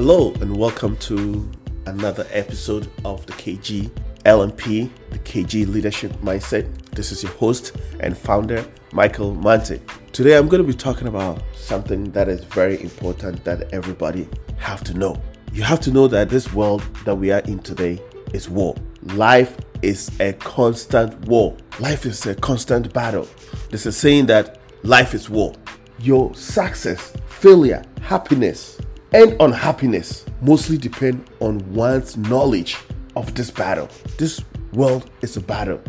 Hello and welcome to another episode of the KG LMP, the KG Leadership Mindset. This is your host and founder, Michael Mante. Today I'm going to be talking about something that is very important that everybody have to know. You have to know that this world that we are in today is war. Life is a constant war. Life is a constant battle. There's a saying that life is war. Your success, failure, happiness, and unhappiness mostly depend on one's knowledge of this battle. This world is a battle,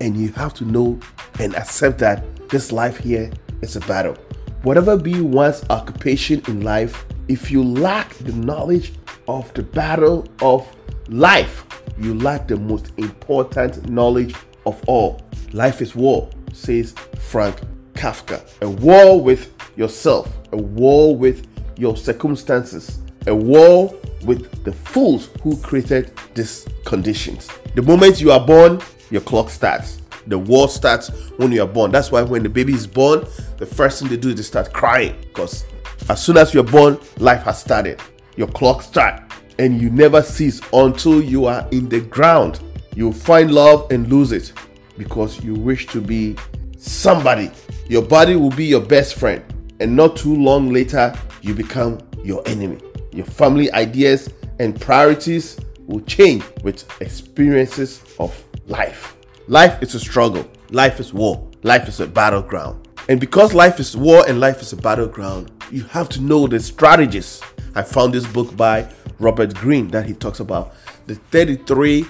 and you have to know and accept that this life here is a battle. Whatever be one's occupation in life, if you lack the knowledge of the battle of life, you lack the most important knowledge of all. Life is war, says Franz Kafka. A war with yourself, a war with your circumstances, a war with the fools who created these conditions. The moment you are born, your clock starts. The war starts when you are born. That's why when the baby is born, the first thing they do is they start crying because as soon as you're born, life has started. Your clock starts and you never cease until you are in the ground. You find love and lose it because you wish to be somebody. Your body will be your best friend, and not too long later, you become your enemy. Your family ideas and priorities will change with experiences of life. Life is a struggle, life is war, life is a battleground. And because life is war and life is a battleground, you have to know the strategies. I found this book by Robert Greene that he talks about the 33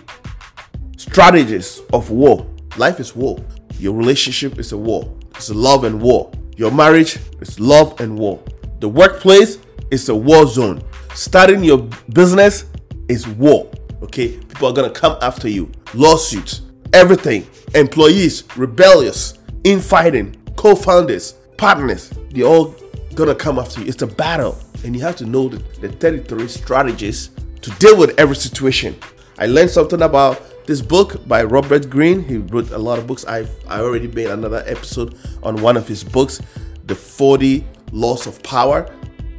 strategies of war. Life is war. Your relationship is a war. It's love and war. Your marriage is love and war. The workplace is a war zone. Starting your business is war. Okay, people are gonna come after you. Lawsuits, everything. Employees, rebellious, infighting, co-founders, partners. they're all gonna come after you. It's a battle and you have to know the, the 33 strategies to deal with every situation. I learned something about this book by Robert Greene. He wrote a lot of books. I've I already made another episode on one of his books, The 40 Laws of Power.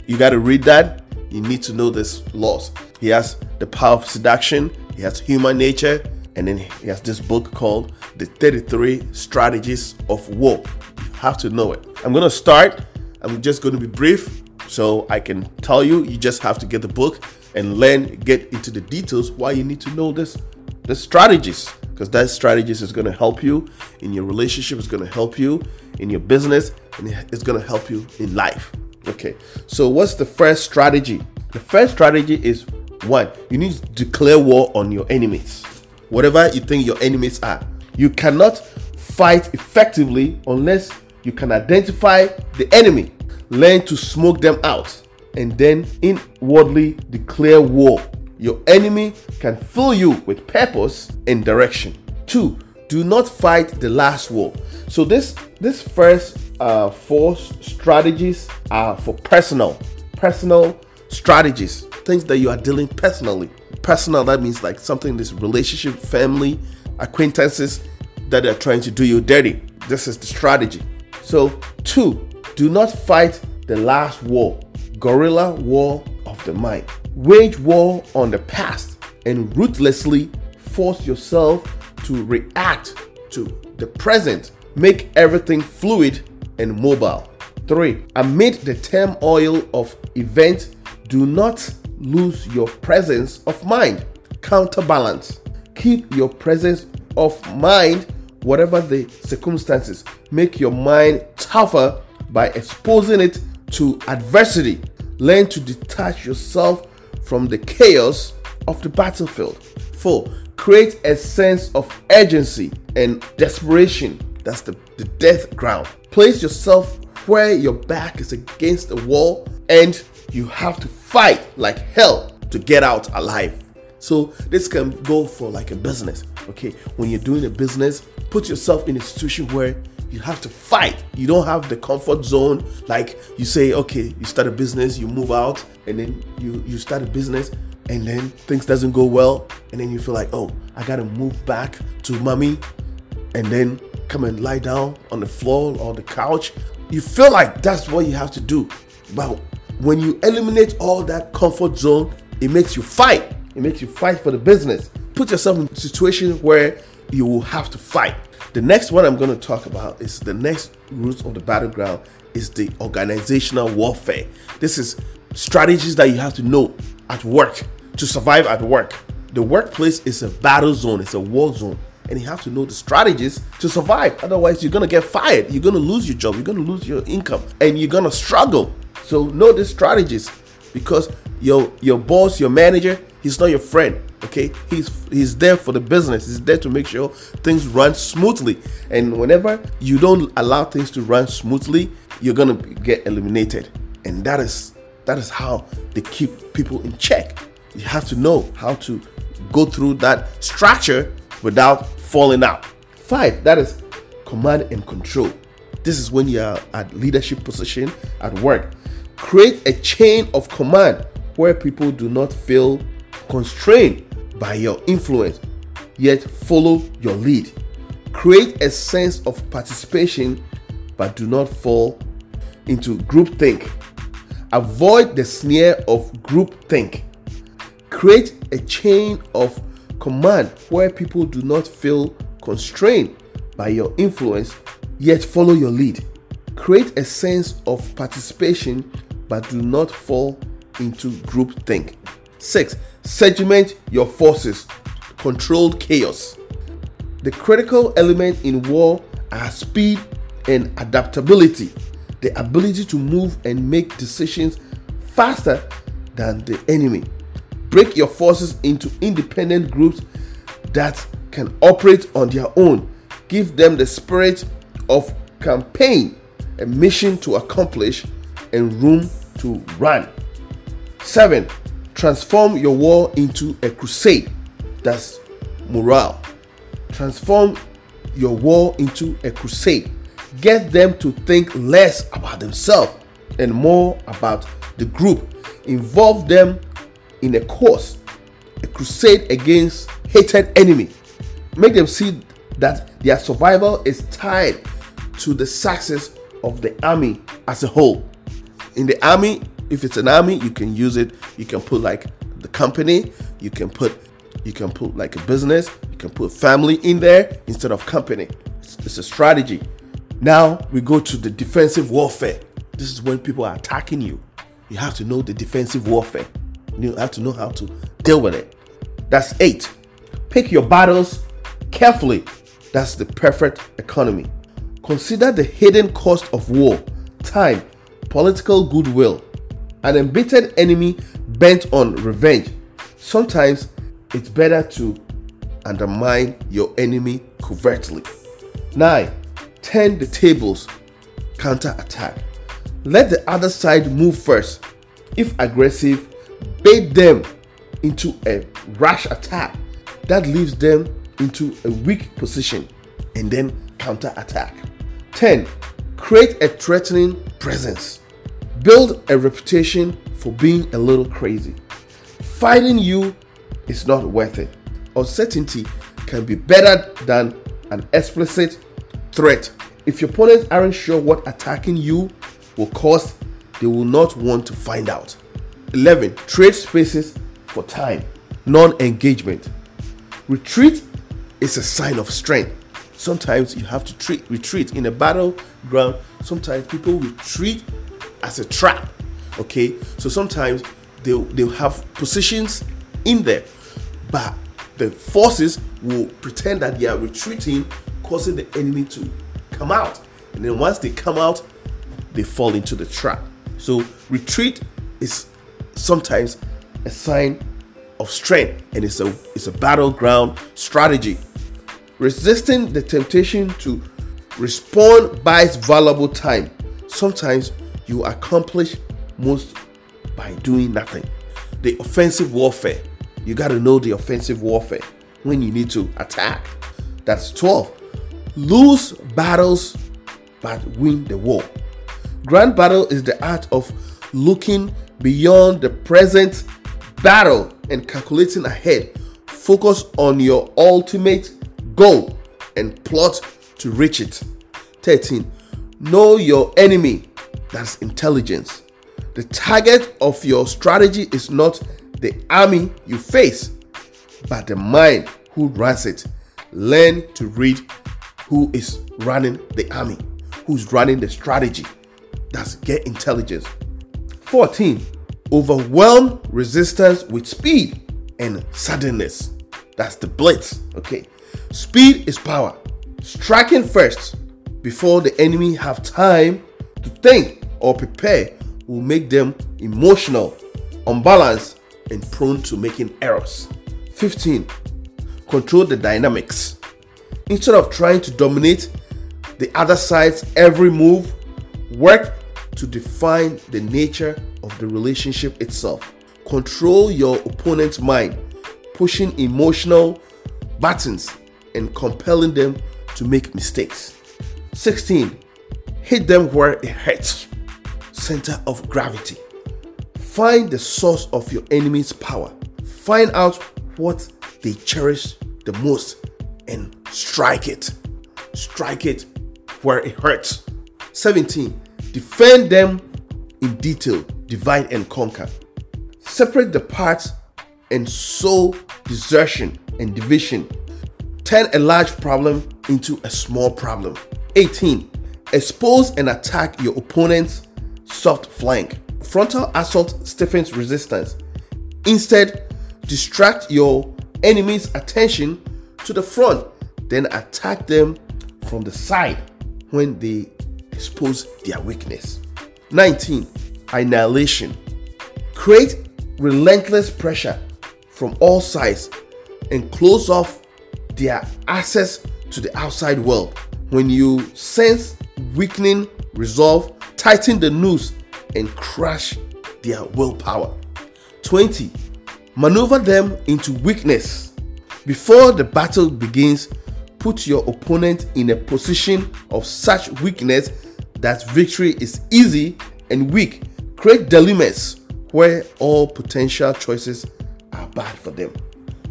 You got to read that. You need to know this laws. He has the power of seduction, he has human nature, and then he has this book called The 33 Strategies of War. You have to know it. I'm going to start. I'm just going to be brief so I can tell you, you just have to get the book and learn, get into the details why you need to know this, the strategies, because that strategies is going to help you in your relationship, it's going to help you in your business, and it's going to help you in life. Okay, so what's the first strategy? The first strategy is one, you need to declare war on your enemies, whatever you think your enemies are. You cannot fight effectively unless you can identify the enemy learn to smoke them out, and then inwardly declare war. Your enemy can fill you with purpose and direction. Two, do not fight the last war. So this this first uh, four strategies are for personal, personal strategies, things that you are dealing personally. Personal that means like something this relationship, family, acquaintances that are trying to do you dirty. This is the strategy. So two, do not fight the last war, guerrilla war of the mind. Wage war on the past and ruthlessly force yourself to react to the present. Make everything fluid and mobile. 3. Amid the turmoil of events, do not lose your presence of mind. Counterbalance. Keep your presence of mind, whatever the circumstances. Make your mind tougher by exposing it to adversity. Learn to detach yourself from the chaos of the battlefield. 4. Create a sense of urgency and desperation. That's the, the death ground. Place yourself where your back is against the wall and you have to fight like hell to get out alive. So this can go for like a business. Okay, when you're doing a business, put yourself in a situation where you have to fight. You don't have the comfort zone. Like you say, okay, you start a business, you move out, and then you you start a business, and then things doesn't go well, and then you feel like, oh, I gotta move back to mommy, and then come and lie down on the floor or the couch. You feel like that's what you have to do. But when you eliminate all that comfort zone, it makes you fight. It makes you fight for the business. Put yourself in a situation where you will have to fight. The next one I'm going to talk about is the next route of the battleground is the organizational warfare. This is strategies that you have to know at work to survive at work. The workplace is a battle zone, it's a war zone, and you have to know the strategies to survive. Otherwise, you're gonna get fired, you're gonna lose your job, you're gonna lose your income, and you're gonna struggle. So know the strategies because your your boss, your manager, he's not your friend. Okay, he's he's there for the business. He's there to make sure things run smoothly. And whenever you don't allow things to run smoothly, you're gonna get eliminated. And that is that is how they keep people in check. You have to know how to go through that structure without falling out. Five, that is command and control. This is when you are at leadership position at work. Create a chain of command where people do not feel constrained by your influence, yet follow your lead. Create a sense of participation, but do not fall into groupthink. Avoid the snare of groupthink. Create a chain of command where people do not feel constrained by your influence, yet follow your lead. Create a sense of participation, but do not fall into groupthink. Six, segment your forces, controlled chaos. The critical element in war are speed and adaptability, the ability to move and make decisions faster than the enemy. Break your forces into independent groups that can operate on their own. Give them the spirit of campaign, a mission to accomplish, and room to run. Seven, transform your war into a crusade. That's morale. Transform your war into a crusade. Get them to think less about themselves and more about the group. Involve them in a cause, a crusade against hated enemy. Make them see that their survival is tied to the success of the army as a whole. In the army, if it's an army, you can use it. You can put like the company. You can put you can put like a business. You can put family in there instead of company. It's, it's a strategy. Now we go to the defensive warfare. This is when people are attacking you. You have to know the defensive warfare. You have to know how to deal with it. That's eight. Pick your battles carefully. That's the perfect economy. Consider the hidden cost of war, time, political goodwill, an embittered enemy bent on revenge. Sometimes it's better to undermine your enemy covertly. 9. Turn the tables, counter attack. Let the other side move first. If aggressive, bait them into a rash attack that leaves them into a weak position and then counter attack. 10. Create a threatening presence. Build a reputation for being a little crazy. Fighting you is not worth it. Uncertainty can be better than an explicit threat. If your opponents aren't sure what attacking you will cost, they will not want to find out. 11. Trade spaces for time, non engagement. Retreat is a sign of strength. Sometimes you have to treat, retreat in a battleground. Sometimes people retreat as a trap. Okay, so sometimes they'll they'll have positions in there, but the forces will pretend that they are retreating, causing the enemy to come out. And then once they come out, they fall into the trap. So retreat is sometimes a sign of strength and it's a it's a battleground strategy. Resisting the temptation to respond buys valuable time. Sometimes you accomplish most by doing nothing. The offensive warfare. You got to know the offensive warfare when you need to attack. That's 12. Lose battles but win the war. Grand battle is the art of looking beyond the present battle and calculating ahead. Focus on your ultimate goal and plot to reach it. 13. Know your enemy that's intelligence. The target of your strategy is not the army you face, but the mind who runs it. Learn to read who is running the army, who's running the strategy. That's get intelligence. 14. Overwhelm resistance with speed and suddenness. That's the blitz. Okay. Speed is power. Striking first before the enemy have time to think or prepare will make them emotional, unbalanced, and prone to making errors. 15. Control the dynamics. Instead of trying to dominate the other side's every move, work to define the nature of the relationship itself. Control your opponent's mind, pushing emotional buttons and compelling them to make mistakes. 16. Hit them where it hurts. Center of gravity. Find the source of your enemy's power. Find out what they cherish the most and strike it. Strike it where it hurts. 17. Defend them in detail, divide and conquer. Separate the parts and sow desertion and division. Turn a large problem into a small problem. 18. Expose and attack your opponent's soft flank. Frontal assault stiffens resistance. Instead, distract your enemy's attention to the front, then attack them from the side when they expose their weakness. 19. Annihilation. Create relentless pressure from all sides and close off their access to the outside world. When you sense weakening resolve, tighten the noose and crush their willpower. 20. Maneuver them into weakness. Before the battle begins, put your opponent in a position of such weakness that victory is easy and weak. Create dilemmas where all potential choices are bad for them.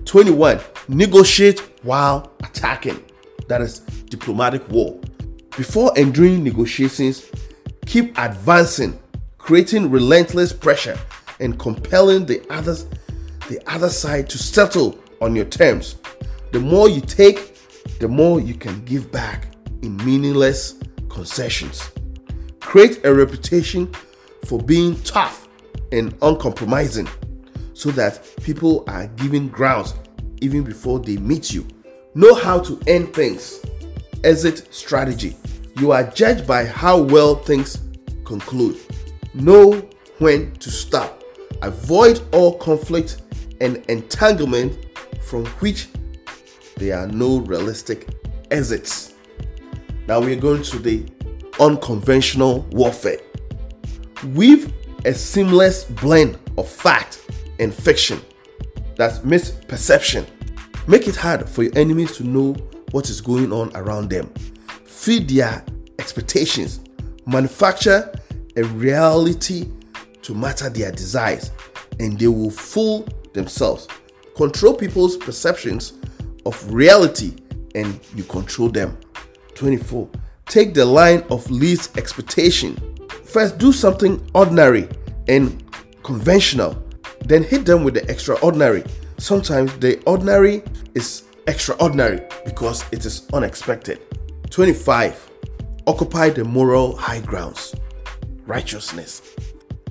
21. Negotiate while attacking. That is diplomatic war. Before entering negotiations, keep advancing, creating relentless pressure and compelling the others the other side to settle on your terms. The more you take, the more you can give back in meaningless concessions. Create a reputation for being tough and uncompromising so that people are giving grounds even before they meet you. Know how to end things. Exit strategy. You are judged by how well things conclude. Know when to stop. Avoid all conflict and entanglement from which there are no realistic exits. Now we're going to the unconventional warfare. Weave a seamless blend of fact and fiction. That's misperception. Make it hard for your enemies to know what is going on around them. Feed their expectations. Manufacture a reality to matter their desires, and they will fool themselves. Control people's perceptions of reality and you control them. 24. Take the line of least expectation. First, do something ordinary and conventional, then hit them with the extraordinary. Sometimes the ordinary is extraordinary because it is unexpected. 25. Occupy the moral high grounds. Righteousness.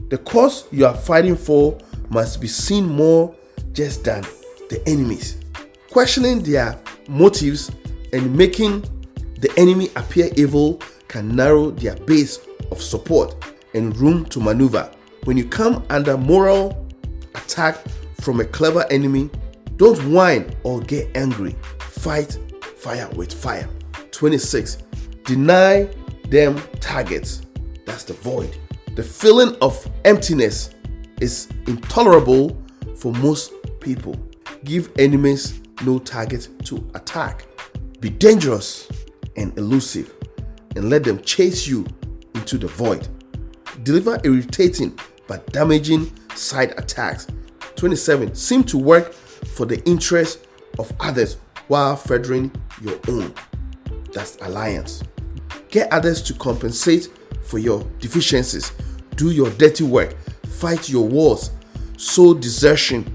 The cause you are fighting for must be seen more just than the enemies. Questioning their motives and making the enemy appear evil can narrow their base of support and room to maneuver. When you come under moral attack from a clever enemy, don't whine or get angry. Fight fire with fire. 26. Deny them targets. That's the void. The feeling of emptiness is intolerable for most people. Give enemies no target to attack. Be dangerous and elusive and let them chase you into the void. Deliver irritating but damaging side attacks. 27. Seem to work for the interest of others while furthering your own. That's alliance. Get others to compensate for your deficiencies. Do your dirty work fight your wars, sow desertion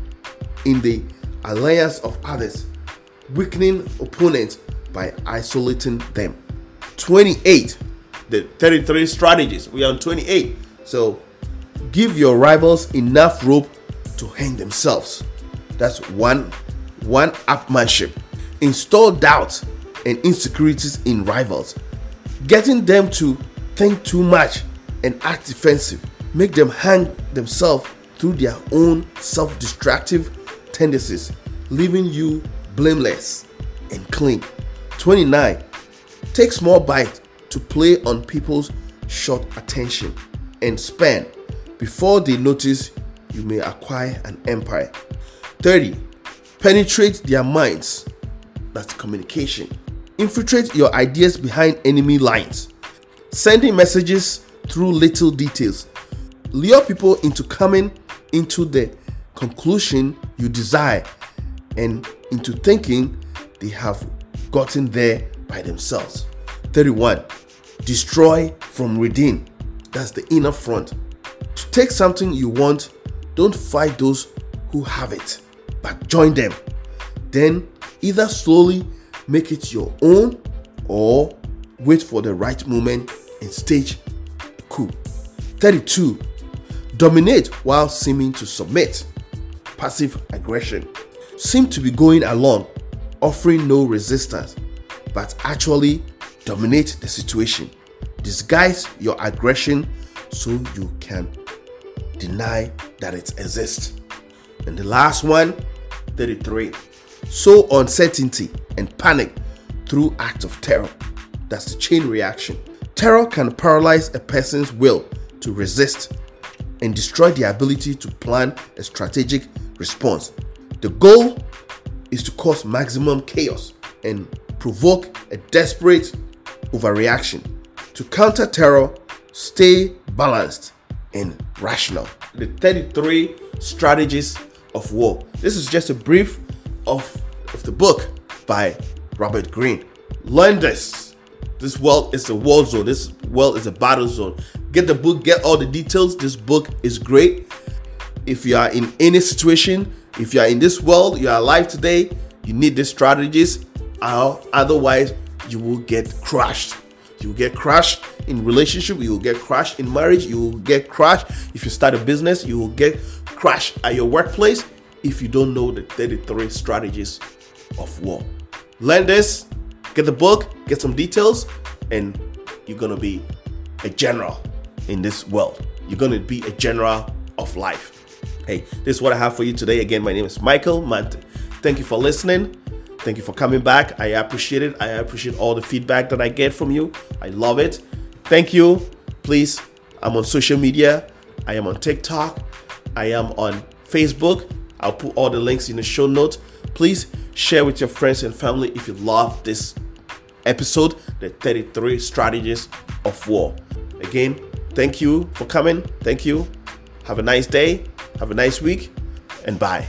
in the alliance of others, weakening opponents by isolating them. 28. The 33 strategies. We are on 28. So give your rivals enough rope to hang themselves. That's one one upmanship. Install doubt and insecurities in rivals. Getting them to think too much and act defensive. Make them hang themselves through their own self-destructive tendencies, leaving you blameless and clean. 29. Take small bites to play on people's short attention and span before they notice you may acquire an empire. 30. Penetrate their minds. That's communication. Infiltrate your ideas behind enemy lines. Sending messages through little details. Lure people into coming into the conclusion you desire and into thinking they have gotten there by themselves. 31. Destroy from within. That's the inner front. To take something you want, don't fight those who have it, but join them. Then either slowly make it your own or wait for the right moment and stage a coup. 32. Dominate while seeming to submit. Passive aggression. Seem to be going along, offering no resistance, but actually dominate the situation. Disguise your aggression so you can deny that it exists. And the last one, 33. Sow uncertainty and panic through acts of terror. That's the chain reaction. Terror can paralyze a person's will to resist and destroy their ability to plan a strategic response. The goal is to cause maximum chaos and provoke a desperate overreaction. To counter terror, stay balanced and rational. The 33 strategies of war. This is just a brief of, of the book by Robert Greene. Learn this. This world is a war zone. This world is a battle zone. Get the book, get all the details. This book is great. If you are in any situation, if you are in this world, you are alive today, you need these strategies. Otherwise, you will get crushed. You will get crushed in relationship. You will get crushed in marriage. You will get crushed if you start a business. You will get crushed at your workplace if you don't know the 33 strategies of war. Learn this, get the book, get some details, and you're gonna be a general in this world. You're gonna be a general of life. Hey, this is what I have for you today. Again, my name is Michael Mante. Thank you for listening. Thank you for coming back. I appreciate it. I appreciate all the feedback that I get from you. I love it. Thank you. Please, I'm on social media. I am on TikTok. I am on Facebook. I'll put all the links in the show notes. Please share with your friends and family if you love this episode, the 33 strategies of war. Again, thank you for coming. Thank you. Have a nice day. Have a nice week. And bye.